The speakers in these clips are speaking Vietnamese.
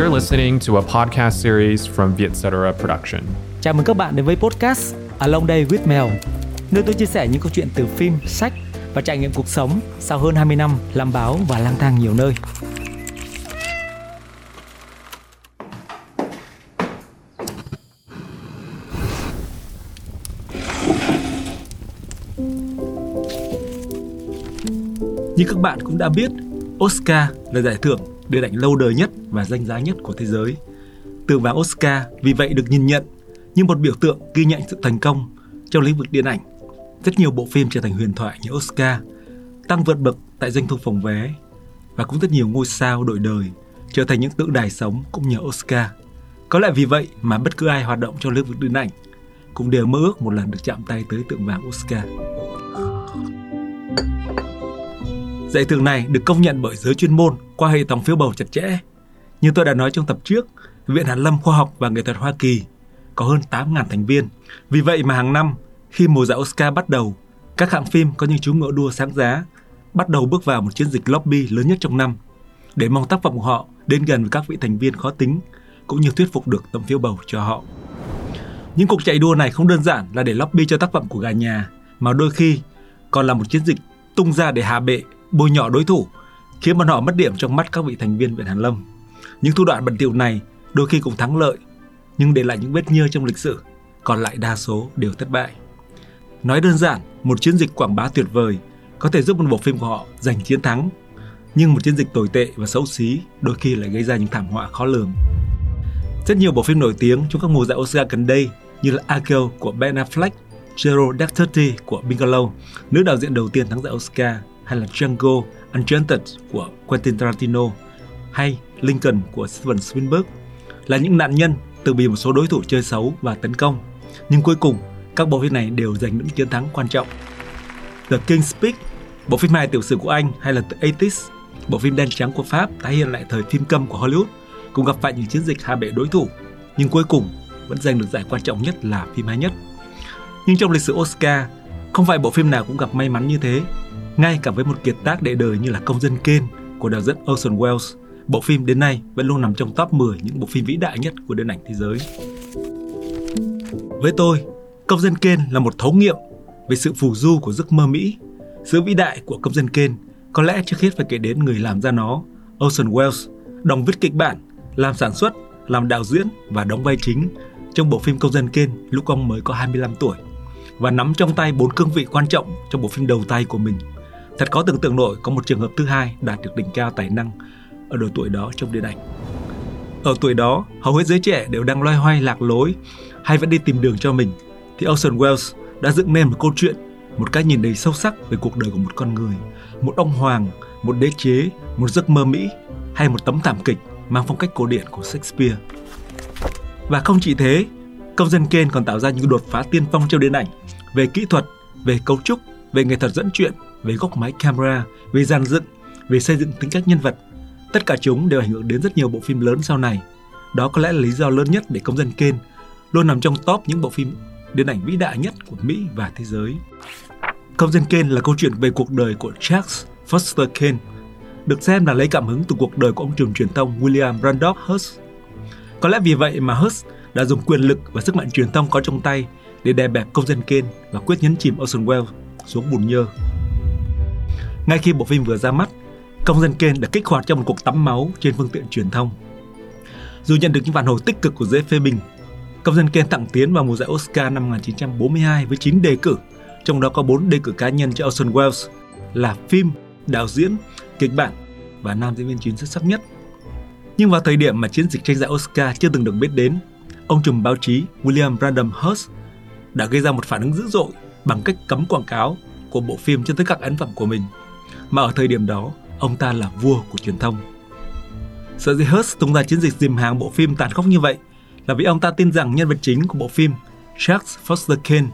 You're listening to a podcast series from Vietcetera Production. Chào mừng các bạn đến với podcast Along Day with Mel, nơi tôi chia sẻ những câu chuyện từ phim, sách và trải nghiệm cuộc sống sau hơn 20 năm làm báo và lang thang nhiều nơi. Như các bạn cũng đã biết, Oscar là giải thưởng điện ảnh lâu đời nhất và danh giá nhất của thế giới. Tượng vàng Oscar vì vậy được nhìn nhận như một biểu tượng ghi nhận sự thành công trong lĩnh vực điện ảnh. Rất nhiều bộ phim trở thành huyền thoại như Oscar, tăng vượt bậc tại doanh thu phòng vé và cũng rất nhiều ngôi sao đổi đời trở thành những tượng đài sống cũng nhờ Oscar. Có lẽ vì vậy mà bất cứ ai hoạt động trong lĩnh vực điện ảnh cũng đều mơ ước một lần được chạm tay tới tượng vàng Oscar. Giải thưởng này được công nhận bởi giới chuyên môn qua hệ thống phiếu bầu chặt chẽ. Như tôi đã nói trong tập trước, Viện Hàn lâm Khoa học và Nghệ thuật Hoa Kỳ có hơn 8.000 thành viên. Vì vậy mà hàng năm, khi mùa giải Oscar bắt đầu, các hãng phim có những chú ngựa đua sáng giá bắt đầu bước vào một chiến dịch lobby lớn nhất trong năm để mong tác phẩm của họ đến gần với các vị thành viên khó tính cũng như thuyết phục được tấm phiếu bầu cho họ. Những cuộc chạy đua này không đơn giản là để lobby cho tác phẩm của gà nhà mà đôi khi còn là một chiến dịch tung ra để hạ bệ bôi nhọ đối thủ, khiến bọn họ mất điểm trong mắt các vị thành viên Viện Hàn Lâm. Những thủ đoạn bẩn thỉu này đôi khi cũng thắng lợi, nhưng để lại những vết nhơ trong lịch sử, còn lại đa số đều thất bại. Nói đơn giản, một chiến dịch quảng bá tuyệt vời có thể giúp một bộ phim của họ giành chiến thắng, nhưng một chiến dịch tồi tệ và xấu xí đôi khi lại gây ra những thảm họa khó lường. Rất nhiều bộ phim nổi tiếng trong các mùa giải Oscar gần đây như là Argo của Ben Affleck, Zero Dark Thirty của Bigelow, nữ đạo diễn đầu tiên thắng giải Oscar, hay là Django Unchained của Quentin Tarantino hay Lincoln của Steven Spielberg là những nạn nhân từ bị một số đối thủ chơi xấu và tấn công. Nhưng cuối cùng, các bộ phim này đều giành những chiến thắng quan trọng. The King's Speak, bộ phim hài tiểu sử của Anh hay là The 80s, bộ phim đen trắng của Pháp tái hiện lại thời phim câm của Hollywood cũng gặp phải những chiến dịch hạ bệ đối thủ, nhưng cuối cùng vẫn giành được giải quan trọng nhất là phim hay nhất. Nhưng trong lịch sử Oscar, không phải bộ phim nào cũng gặp may mắn như thế ngay cả với một kiệt tác đệ đời như là Công dân Kane của đạo diễn Orson Welles, bộ phim đến nay vẫn luôn nằm trong top 10 những bộ phim vĩ đại nhất của điện ảnh thế giới. Với tôi, Công dân Kane là một thấu nghiệm về sự phù du của giấc mơ Mỹ. Sự vĩ đại của Công dân Kane có lẽ trước hết phải kể đến người làm ra nó, Orson Welles, đồng viết kịch bản, làm sản xuất, làm đạo diễn và đóng vai chính trong bộ phim Công dân Kane lúc ông mới có 25 tuổi và nắm trong tay bốn cương vị quan trọng trong bộ phim đầu tay của mình – Thật khó tưởng tượng nổi có một trường hợp thứ hai đạt được đỉnh cao tài năng ở độ tuổi đó trong điện ảnh. Ở tuổi đó, hầu hết giới trẻ đều đang loay hoay lạc lối hay vẫn đi tìm đường cho mình, thì Orson Welles đã dựng nên một câu chuyện, một cái nhìn đầy sâu sắc về cuộc đời của một con người, một ông hoàng, một đế chế, một giấc mơ Mỹ hay một tấm thảm kịch mang phong cách cổ điển của Shakespeare. Và không chỉ thế, công dân Kane còn tạo ra những đột phá tiên phong trong điện ảnh về kỹ thuật, về cấu trúc, về nghệ thuật dẫn chuyện về góc máy camera, về dàn dựng, về xây dựng tính cách nhân vật. Tất cả chúng đều ảnh hưởng đến rất nhiều bộ phim lớn sau này. Đó có lẽ là lý do lớn nhất để Công dân Kane luôn nằm trong top những bộ phim điện ảnh vĩ đại nhất của Mỹ và thế giới. Công dân Kane là câu chuyện về cuộc đời của Charles Foster Kane, được xem là lấy cảm hứng từ cuộc đời của ông trùm truyền thông William Randolph Hearst. Có lẽ vì vậy mà Hearst đã dùng quyền lực và sức mạnh truyền thông có trong tay để đè bẹp công dân Kane và quyết nhấn chìm Orson Welles xuống bùn nhơ. Ngay khi bộ phim vừa ra mắt, công dân Kane đã kích hoạt trong một cuộc tắm máu trên phương tiện truyền thông. Dù nhận được những phản hồi tích cực của giới phê bình, công dân Kane thẳng tiến vào mùa giải Oscar năm 1942 với 9 đề cử, trong đó có 4 đề cử cá nhân cho Orson Welles là phim, đạo diễn, kịch bản và nam diễn viên chính xuất sắc nhất. Nhưng vào thời điểm mà chiến dịch tranh giải Oscar chưa từng được biết đến, ông trùm báo chí William Random Hearst đã gây ra một phản ứng dữ dội bằng cách cấm quảng cáo của bộ phim trên tất cả ấn phẩm của mình mà ở thời điểm đó ông ta là vua của truyền thông. Sở dĩ Hearst tung ra chiến dịch dìm hàng bộ phim tàn khốc như vậy là vì ông ta tin rằng nhân vật chính của bộ phim Charles Foster Kane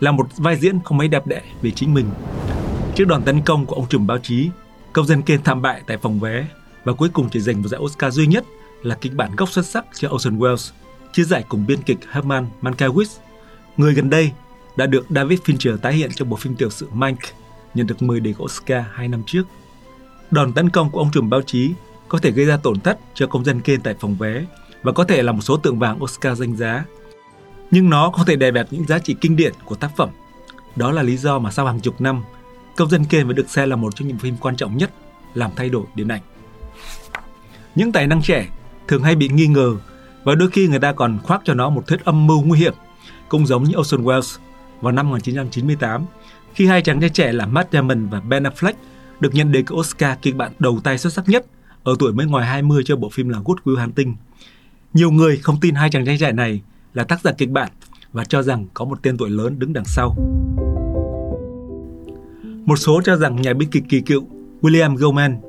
là một vai diễn không mấy đẹp đẽ về chính mình. Trước đòn tấn công của ông trùm báo chí, công dân Kane thảm bại tại phòng vé và cuối cùng chỉ giành một giải Oscar duy nhất là kịch bản gốc xuất sắc cho Orson Welles, chia giải cùng biên kịch Herman Mankiewicz. Người gần đây đã được David Fincher tái hiện trong bộ phim tiểu sử Mank nhận được 10 đề Oscar hai năm trước. Đòn tấn công của ông trùm báo chí có thể gây ra tổn thất cho công dân kênh tại phòng vé và có thể là một số tượng vàng Oscar danh giá. Nhưng nó có thể đè bẹp những giá trị kinh điển của tác phẩm. Đó là lý do mà sau hàng chục năm, Công dân kênh vẫn được xem là một trong những phim quan trọng nhất làm thay đổi điện ảnh. Những tài năng trẻ thường hay bị nghi ngờ và đôi khi người ta còn khoác cho nó một thuyết âm mưu nguy hiểm, cũng giống như Orson Welles vào năm 1998 khi hai chàng trai trẻ là Matt Damon và Ben Affleck được nhận đề cử Oscar kịch bản đầu tay xuất sắc nhất ở tuổi mới ngoài 20 cho bộ phim là Good Will Hunting. Nhiều người không tin hai chàng trai trẻ này là tác giả kịch bản và cho rằng có một tên tuổi lớn đứng đằng sau. Một số cho rằng nhà biên kịch kỳ cựu William Goldman,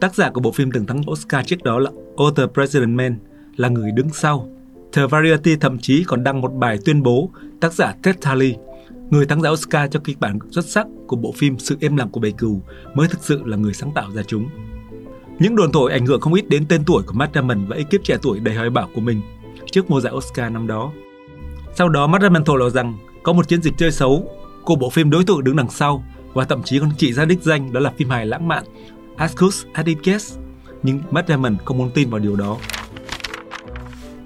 tác giả của bộ phim từng thắng Oscar trước đó là Author President Man, là người đứng sau. The Variety thậm chí còn đăng một bài tuyên bố tác giả Ted Talley, người thắng giải Oscar cho kịch bản xuất sắc của bộ phim Sự êm lặng của bầy cừu mới thực sự là người sáng tạo ra chúng. Những đồn thổi ảnh hưởng không ít đến tên tuổi của Matt Damon và ekip trẻ tuổi đầy hoài bão của mình trước mùa giải Oscar năm đó. Sau đó Matt Damon thổ lộ rằng có một chiến dịch chơi xấu của bộ phim đối thủ đứng đằng sau và thậm chí còn chỉ ra đích danh đó là phim hài lãng mạn Ascus Atticus nhưng Matt Damon không muốn tin vào điều đó.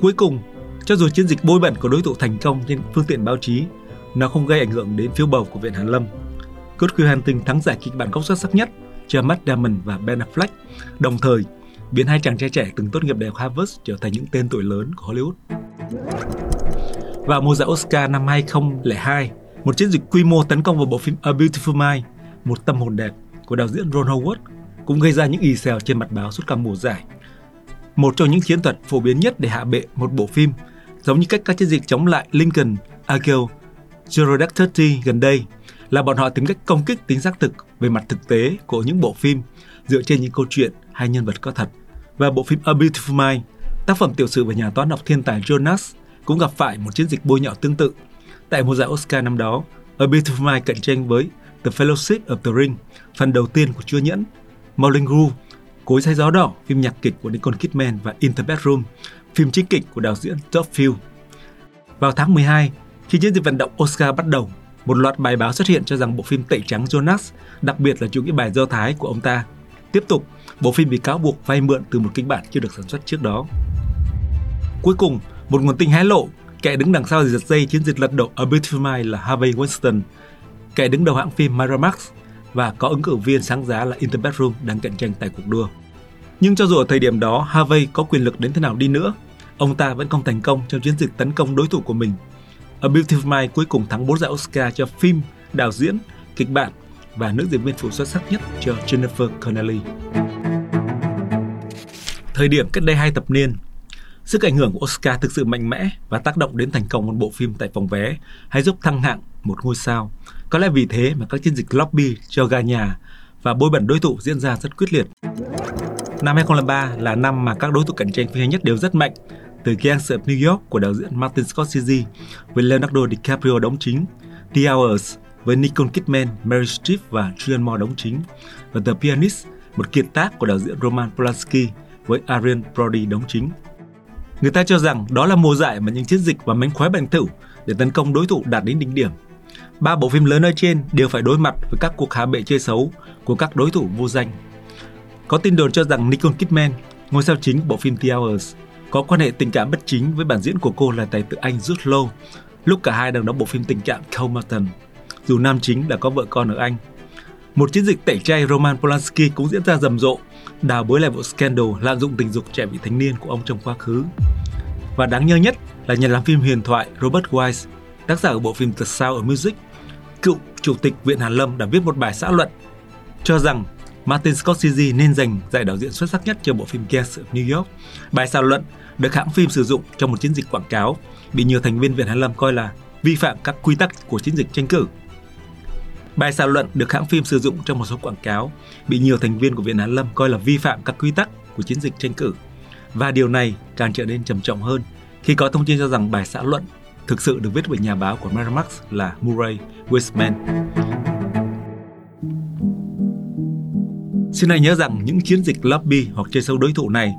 Cuối cùng, cho dù chiến dịch bôi bẩn của đối thủ thành công trên phương tiện báo chí, nó không gây ảnh hưởng đến phiếu bầu của Viện Hàn Lâm. Good Will Hunting thắng giải kịch bản gốc xuất sắc nhất cho Matt Damon và Ben Affleck, đồng thời biến hai chàng trai trẻ từng tốt nghiệp đại học Harvard trở thành những tên tuổi lớn của Hollywood. Vào mùa giải Oscar năm 2002, một chiến dịch quy mô tấn công vào bộ phim A Beautiful Mind, một tâm hồn đẹp của đạo diễn Ron Howard cũng gây ra những ì xèo trên mặt báo suốt cả mùa giải. Một trong những chiến thuật phổ biến nhất để hạ bệ một bộ phim, giống như cách các chiến dịch chống lại Lincoln, Argyle Zero Dark Thirty gần đây, là bọn họ tìm cách công kích tính xác thực về mặt thực tế của những bộ phim dựa trên những câu chuyện hay nhân vật có thật. Và bộ phim A Beautiful Mind, tác phẩm tiểu sử về nhà toán học thiên tài Jonas cũng gặp phải một chiến dịch bôi nhọ tương tự. Tại một giải Oscar năm đó, A Beautiful Mind cạnh tranh với The Fellowship of the Ring, phần đầu tiên của Chúa Nhẫn, Moulin Rouge, Cối say gió đỏ, phim nhạc kịch của Nicole Kidman và In the Bedroom, phim chính kịch của đạo diễn Todd Field. Vào tháng 12, khi chiến dịch vận động Oscar bắt đầu, một loạt bài báo xuất hiện cho rằng bộ phim Tẩy trắng Jonas, đặc biệt là chủ nghĩa bài do Thái của ông ta. Tiếp tục, bộ phim bị cáo buộc vay mượn từ một kịch bản chưa được sản xuất trước đó. Cuối cùng, một nguồn tin hé lộ, kẻ đứng đằng sau giật dây chiến dịch lật đổ A Beautiful Mind là Harvey Weinstein, kẻ đứng đầu hãng phim Miramax và có ứng cử viên sáng giá là In đang cạnh tranh tại cuộc đua. Nhưng cho dù ở thời điểm đó Harvey có quyền lực đến thế nào đi nữa, ông ta vẫn không thành công trong chiến dịch tấn công đối thủ của mình. A Beautiful Mind cuối cùng thắng 4 giải Oscar cho phim, đạo diễn, kịch bản và nữ diễn viên phụ xuất sắc nhất cho Jennifer Connelly. Thời điểm cách đây hai thập niên, sức ảnh hưởng của Oscar thực sự mạnh mẽ và tác động đến thành công một bộ phim tại phòng vé hay giúp thăng hạng một ngôi sao. Có lẽ vì thế mà các chiến dịch lobby cho gà nhà và bôi bẩn đối thủ diễn ra rất quyết liệt. Năm 2003 là năm mà các đối thủ cạnh tranh phía nhất đều rất mạnh, từ Gangs of New York của đạo diễn Martin Scorsese với Leonardo DiCaprio đóng chính, The Hours với Nicole Kidman, Meryl Streep và Julianne Moore đóng chính, và The Pianist, một kiệt tác của đạo diễn Roman Polanski với Adrian Brody đóng chính. Người ta cho rằng đó là mùa giải mà những chiến dịch và mánh khóe bệnh thử để tấn công đối thủ đạt đến đỉnh điểm. Ba bộ phim lớn ở trên đều phải đối mặt với các cuộc hạ bệ chơi xấu của các đối thủ vô danh. Có tin đồn cho rằng Nicole Kidman, ngôi sao chính bộ phim The Hours, có quan hệ tình cảm bất chính với bản diễn của cô là tài tử Anh Jude Law lúc cả hai đang đóng bộ phim tình cảm Cold dù nam chính đã có vợ con ở Anh. Một chiến dịch tẩy chay Roman Polanski cũng diễn ra rầm rộ, đào bới lại vụ scandal lạm dụng tình dục trẻ vị thành niên của ông trong quá khứ. Và đáng nhớ nhất là nhà làm phim huyền thoại Robert Wise, tác giả của bộ phim The Sound of Music, cựu chủ tịch Viện Hàn Lâm đã viết một bài xã luận cho rằng Martin Scorsese nên giành giải đạo diễn xuất sắc nhất cho bộ phim Gangs of New York. Bài xã luận được hãng phim sử dụng trong một chiến dịch quảng cáo, bị nhiều thành viên Viện Hàn Lâm coi là vi phạm các quy tắc của chiến dịch tranh cử. Bài xã luận được hãng phim sử dụng trong một số quảng cáo, bị nhiều thành viên của Viện Hàn Lâm coi là vi phạm các quy tắc của chiến dịch tranh cử. Và điều này càng trở nên trầm trọng hơn khi có thông tin cho rằng bài xã luận thực sự được viết bởi nhà báo của Miramax là Murray Wiseman. Xin hãy nhớ rằng những chiến dịch lobby hoặc chơi sâu đối thủ này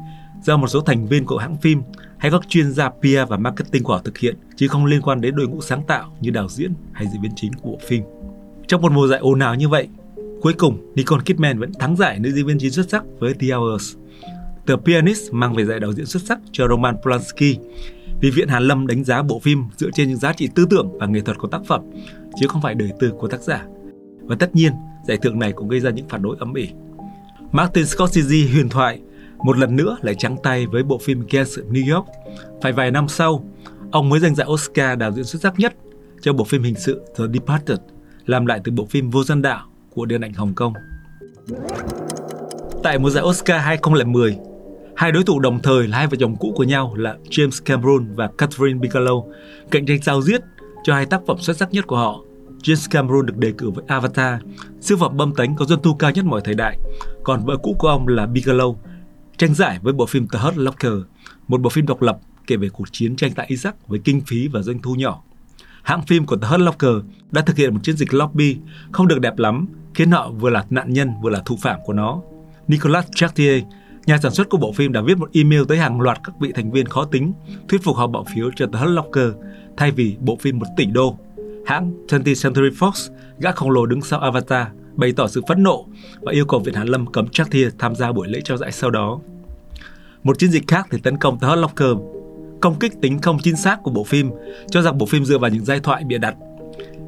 do một số thành viên của hãng phim hay các chuyên gia PR và marketing của họ thực hiện chứ không liên quan đến đội ngũ sáng tạo như đạo diễn hay diễn viên chính của phim. Trong một mùa giải ồn ào như vậy, cuối cùng Nicole Kidman vẫn thắng giải nữ diễn viên chính xuất sắc với The Hours. The Pianist mang về giải đạo diễn xuất sắc cho Roman Polanski vì Viện Hàn Lâm đánh giá bộ phim dựa trên những giá trị tư tưởng và nghệ thuật của tác phẩm, chứ không phải đời tư của tác giả. Và tất nhiên, giải thưởng này cũng gây ra những phản đối ấm ỉ. Martin Scorsese huyền thoại một lần nữa lại trắng tay với bộ phim Gangs New York. Phải vài năm sau, ông mới giành giải Oscar đạo diễn xuất sắc nhất cho bộ phim hình sự The Departed, làm lại từ bộ phim Vô gian đạo của điện ảnh Hồng Kông. Tại một giải Oscar 2010, hai đối thủ đồng thời là hai vợ chồng cũ của nhau là James Cameron và Catherine Bigelow cạnh tranh giao giết cho hai tác phẩm xuất sắc nhất của họ. James Cameron được đề cử với Avatar, siêu phẩm bâm tánh có doanh thu cao nhất mọi thời đại, còn vợ cũ của ông là Bigelow tranh giải với bộ phim The Hurt Locker, một bộ phim độc lập kể về cuộc chiến tranh tại Iraq với kinh phí và doanh thu nhỏ. Hãng phim của The Hurt Locker đã thực hiện một chiến dịch lobby không được đẹp lắm, khiến họ vừa là nạn nhân vừa là thủ phạm của nó. Nicolas Chartier, nhà sản xuất của bộ phim đã viết một email tới hàng loạt các vị thành viên khó tính, thuyết phục họ bỏ phiếu cho The Hurt Locker thay vì bộ phim một tỷ đô. Hãng 20th Century Fox, gã khổng lồ đứng sau Avatar, bày tỏ sự phẫn nộ và yêu cầu Viện Hàn Lâm cấm Chartier tham gia buổi lễ trao giải sau đó. Một chiến dịch khác thì tấn công tới Hot Locker, công kích tính không chính xác của bộ phim, cho rằng bộ phim dựa vào những giai thoại bịa đặt.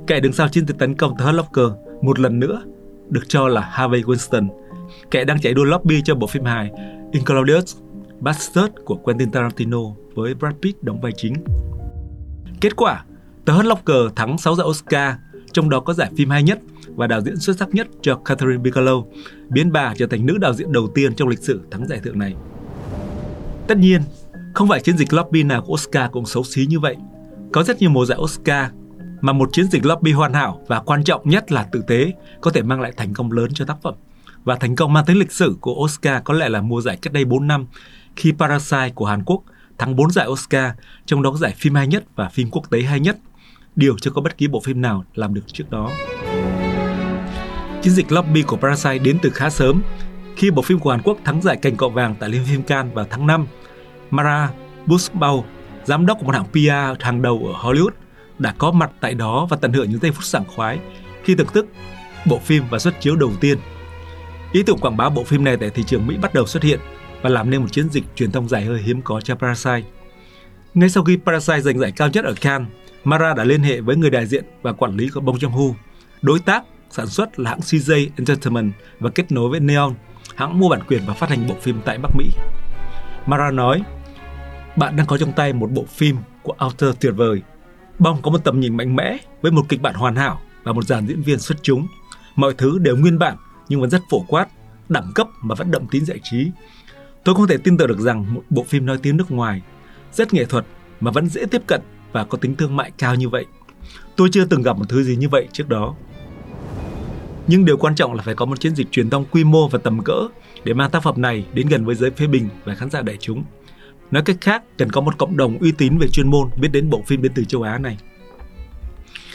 Kẻ đứng sau chiến dịch tấn công tới Hot Locker một lần nữa được cho là Harvey Weinstein, kẻ đang chạy đua lobby cho bộ phim hài Inglourious Basterds của Quentin Tarantino với Brad Pitt đóng vai chính. Kết quả, The Hurt Locker thắng 6 giải Oscar, trong đó có giải phim hay nhất và đạo diễn xuất sắc nhất cho Catherine Bigelow, biến bà trở thành nữ đạo diễn đầu tiên trong lịch sử thắng giải thưởng này. Tất nhiên, không phải chiến dịch lobby nào của Oscar cũng xấu xí như vậy. Có rất nhiều mùa giải Oscar mà một chiến dịch lobby hoàn hảo và quan trọng nhất là tử tế có thể mang lại thành công lớn cho tác phẩm. Và thành công mang tính lịch sử của Oscar có lẽ là mùa giải cách đây 4 năm khi Parasite của Hàn Quốc thắng 4 giải Oscar, trong đó có giải phim hay nhất và phim quốc tế hay nhất, điều chưa có bất kỳ bộ phim nào làm được trước đó. Chiến dịch lobby của Parasite đến từ khá sớm, khi bộ phim của Hàn Quốc thắng giải cành cọ vàng tại Liên phim Cannes vào tháng 5. Mara Bushbaum, giám đốc của một hãng PR hàng đầu ở Hollywood, đã có mặt tại đó và tận hưởng những giây phút sảng khoái khi thưởng thức bộ phim và xuất chiếu đầu tiên. Ý tưởng quảng bá bộ phim này tại thị trường Mỹ bắt đầu xuất hiện và làm nên một chiến dịch truyền thông dài hơi hiếm có cho Parasite. Ngay sau khi Parasite giành giải cao nhất ở Cannes, Mara đã liên hệ với người đại diện và quản lý của Bong Joon-ho, đối tác sản xuất là hãng CJ Entertainment và kết nối với Neon, hãng mua bản quyền và phát hành bộ phim tại Bắc Mỹ. Mara nói, bạn đang có trong tay một bộ phim của author tuyệt vời. Bong có một tầm nhìn mạnh mẽ với một kịch bản hoàn hảo và một dàn diễn viên xuất chúng. Mọi thứ đều nguyên bản nhưng vẫn rất phổ quát, đẳng cấp mà vẫn đậm tín giải trí. Tôi không thể tin tưởng được rằng một bộ phim nói tiếng nước ngoài, rất nghệ thuật mà vẫn dễ tiếp cận và có tính thương mại cao như vậy. Tôi chưa từng gặp một thứ gì như vậy trước đó. Nhưng điều quan trọng là phải có một chiến dịch truyền thông quy mô và tầm cỡ để mang tác phẩm này đến gần với giới phê bình và khán giả đại chúng. Nói cách khác, cần có một cộng đồng uy tín về chuyên môn biết đến bộ phim đến từ châu Á này.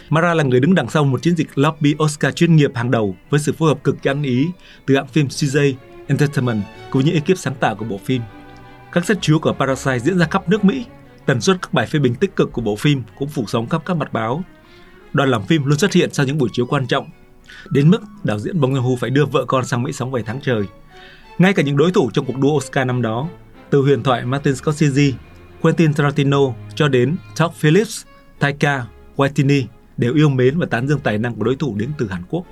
Mara là người đứng đằng sau một chiến dịch lobby Oscar chuyên nghiệp hàng đầu với sự phối hợp cực kỳ ăn ý từ hãng phim CJ Entertainment cũng như ekip sáng tạo của bộ phim. Các xét chiếu của Parasite diễn ra khắp nước Mỹ, tần suất các bài phê bình tích cực của bộ phim cũng phủ sóng khắp các mặt báo. Đoàn làm phim luôn xuất hiện sau những buổi chiếu quan trọng đến mức đạo diễn Bong Joon-ho phải đưa vợ con sang Mỹ sống vài tháng trời. Ngay cả những đối thủ trong cuộc đua Oscar năm đó, từ huyền thoại Martin Scorsese, Quentin Tarantino cho đến Todd Phillips, Taika Waititi đều yêu mến và tán dương tài năng của đối thủ đến từ Hàn Quốc.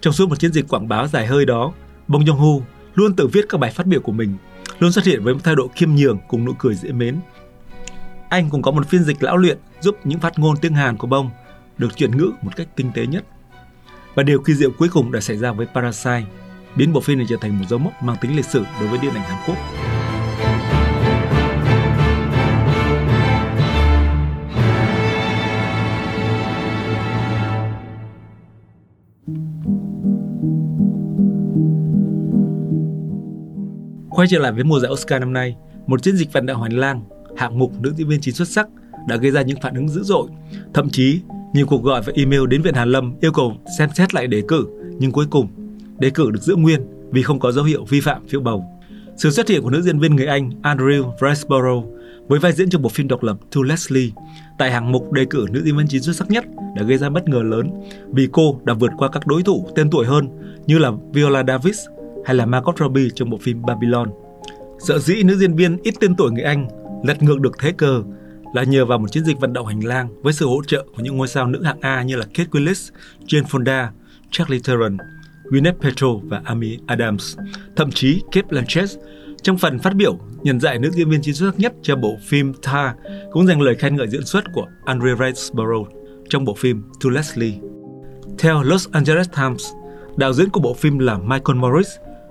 Trong suốt một chiến dịch quảng bá dài hơi đó, Bong Joon-ho luôn tự viết các bài phát biểu của mình, luôn xuất hiện với một thái độ khiêm nhường cùng nụ cười dễ mến. Anh cũng có một phiên dịch lão luyện giúp những phát ngôn tiếng Hàn của Bong được chuyển ngữ một cách tinh tế nhất. Và điều kỳ diệu cuối cùng đã xảy ra với Parasite, biến bộ phim này trở thành một dấu mốc mang tính lịch sử đối với điện ảnh Hàn Quốc. Quay trở lại với mùa giải Oscar năm nay, một chiến dịch vận động hoành lang, hạng mục nữ diễn viên chính xuất sắc đã gây ra những phản ứng dữ dội. Thậm chí, nhiều cuộc gọi và email đến Viện Hàn Lâm yêu cầu xem xét lại đề cử, nhưng cuối cùng, đề cử được giữ nguyên vì không có dấu hiệu vi phạm phiếu bầu. Sự xuất hiện của nữ diễn viên người Anh Andrew Riseborough với vai diễn trong bộ phim độc lập To Leslie tại hạng mục đề cử nữ diễn viên chính xuất sắc nhất đã gây ra bất ngờ lớn vì cô đã vượt qua các đối thủ tên tuổi hơn như là Viola Davis hay là Margot Robbie trong bộ phim Babylon. Sợ dĩ nữ diễn viên ít tên tuổi người Anh lật ngược được thế cờ là nhờ vào một chiến dịch vận động hành lang với sự hỗ trợ của những ngôi sao nữ hạng A như là Kate Winslet, Jane Fonda, Charlie Theron, Gwyneth Paltrow và Amy Adams. Thậm chí Kate Blanchett trong phần phát biểu nhận giải nữ diễn viên chính xuất sắc nhất cho bộ phim Tar cũng dành lời khen ngợi diễn xuất của Andre Riseborough trong bộ phim To Leslie. Theo Los Angeles Times, đạo diễn của bộ phim là Michael Morris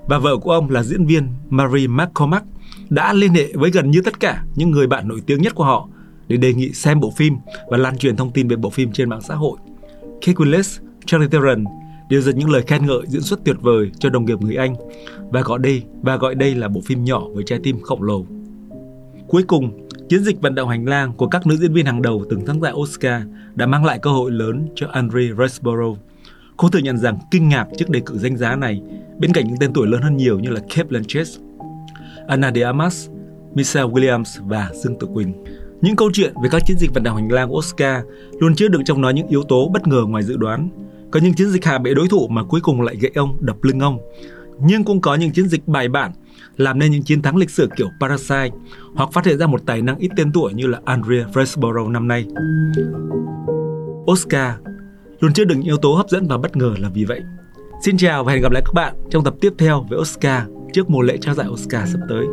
và vợ của ông là diễn viên Mary McCormack đã liên hệ với gần như tất cả những người bạn nổi tiếng nhất của họ để đề nghị xem bộ phim và lan truyền thông tin về bộ phim trên mạng xã hội. Kate Winslet, Charlie Theron đều dành những lời khen ngợi diễn xuất tuyệt vời cho đồng nghiệp người Anh và gọi đây và gọi đây là bộ phim nhỏ với trái tim khổng lồ. Cuối cùng, chiến dịch vận động hành lang của các nữ diễn viên hàng đầu từng thắng giải Oscar đã mang lại cơ hội lớn cho Andre Riseborough. Cô thừa nhận rằng kinh ngạc trước đề cử danh giá này bên cạnh những tên tuổi lớn hơn nhiều như là Kate Blanchett, Anna de Armas, Michelle Williams và Dương Tử Quỳnh. Những câu chuyện về các chiến dịch vận động hành lang Oscar luôn chứa đựng trong nó những yếu tố bất ngờ ngoài dự đoán. Có những chiến dịch hạ bệ đối thủ mà cuối cùng lại gãy ông, đập lưng ông. Nhưng cũng có những chiến dịch bài bản làm nên những chiến thắng lịch sử kiểu Parasite hoặc phát hiện ra một tài năng ít tên tuổi như là Andrea Riseborough năm nay. Oscar luôn chứa đựng yếu tố hấp dẫn và bất ngờ là vì vậy. Xin chào và hẹn gặp lại các bạn trong tập tiếp theo về Oscar trước mùa lễ trao giải Oscar sắp tới.